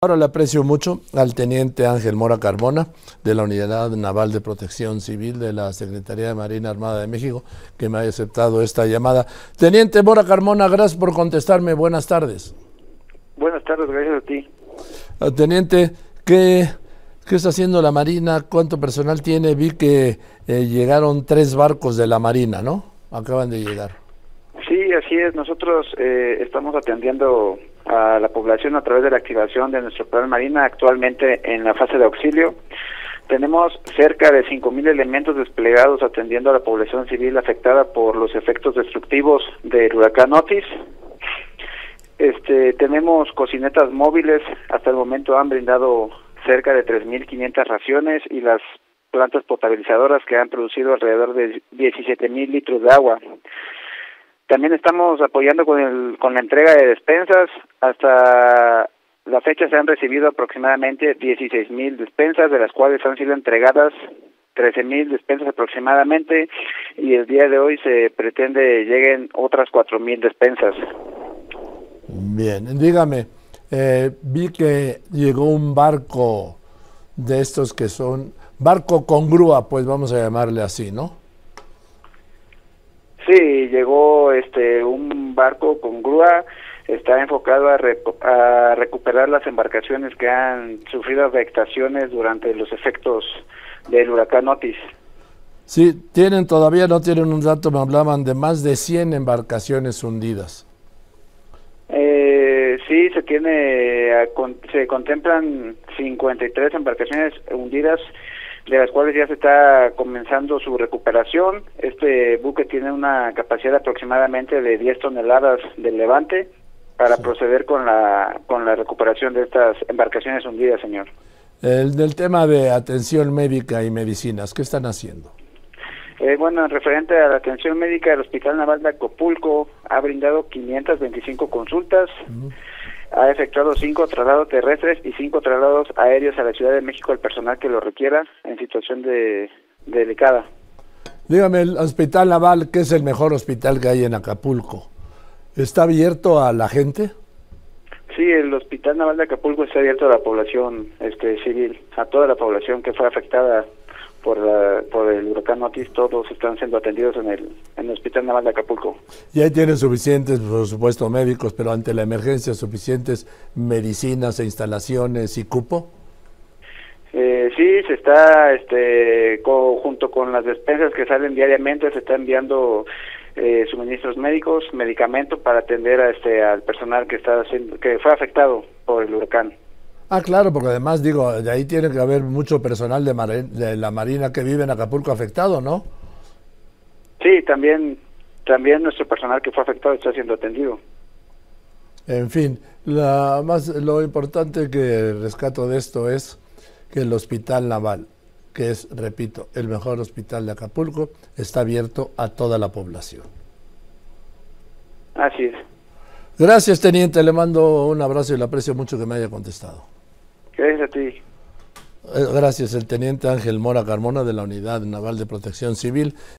Ahora le aprecio mucho al teniente Ángel Mora Carmona de la Unidad Naval de Protección Civil de la Secretaría de Marina Armada de México que me haya aceptado esta llamada. Teniente Mora Carmona, gracias por contestarme. Buenas tardes. Buenas tardes, gracias a ti. Ah, teniente, ¿qué, ¿qué está haciendo la Marina? ¿Cuánto personal tiene? Vi que eh, llegaron tres barcos de la Marina, ¿no? Acaban de llegar. Sí, así es. Nosotros eh, estamos atendiendo a la población a través de la activación de nuestro plan Marina actualmente en la fase de auxilio. Tenemos cerca de 5.000 elementos desplegados atendiendo a la población civil afectada por los efectos destructivos del huracán Otis. Este, tenemos cocinetas móviles, hasta el momento han brindado cerca de 3.500 raciones y las plantas potabilizadoras que han producido alrededor de 17.000 litros de agua. También estamos apoyando con, el, con la entrega de despensas. Hasta la fecha se han recibido aproximadamente 16 mil despensas, de las cuales han sido entregadas 13 mil despensas aproximadamente y el día de hoy se pretende lleguen otras 4 mil despensas. Bien, dígame, eh, vi que llegó un barco de estos que son, barco con grúa, pues vamos a llamarle así, ¿no? Sí, llegó este un barco con grúa, está enfocado a, a recuperar las embarcaciones que han sufrido afectaciones durante los efectos del huracán Otis. Sí, tienen todavía no tienen un dato, me hablaban de más de 100 embarcaciones hundidas. Eh, sí, se tiene, se contemplan 53 embarcaciones hundidas de las cuales ya se está comenzando su recuperación. Este buque tiene una capacidad aproximadamente de 10 toneladas de levante para proceder con la con la recuperación de estas embarcaciones hundidas, señor. El del tema de atención médica y medicinas, ¿qué están haciendo? Eh, bueno, en referente a la atención médica, el Hospital Naval de Acapulco ha brindado 525 consultas ha efectuado cinco traslados terrestres y cinco traslados aéreos a la Ciudad de México al personal que lo requiera en situación de, delicada. Dígame, el Hospital Naval, que es el mejor hospital que hay en Acapulco, ¿está abierto a la gente? Sí, el Hospital Naval de Acapulco está abierto a la población este, civil, a toda la población que fue afectada por, por el huracán Otis, todos están siendo atendidos en el, en el Hospital Naval de Acapulco. Y ahí tienen suficientes, por supuesto, médicos, pero ante la emergencia, suficientes medicinas e instalaciones y cupo. Eh, sí, se está, este, junto con las despensas que salen diariamente, se está enviando eh, suministros médicos, medicamentos para atender a este al personal que está que fue afectado por el huracán. Ah, claro, porque además digo, de ahí tiene que haber mucho personal de, de la Marina que vive en Acapulco afectado, ¿no? Sí, también, también nuestro personal que fue afectado está siendo atendido. En fin, la más, lo importante que rescato de esto es que el Hospital Naval, que es, repito, el mejor hospital de Acapulco, está abierto a toda la población. Así es. Gracias, teniente. Le mando un abrazo y le aprecio mucho que me haya contestado. Eh, gracias, el teniente Ángel Mora Carmona de la Unidad Naval de Protección Civil.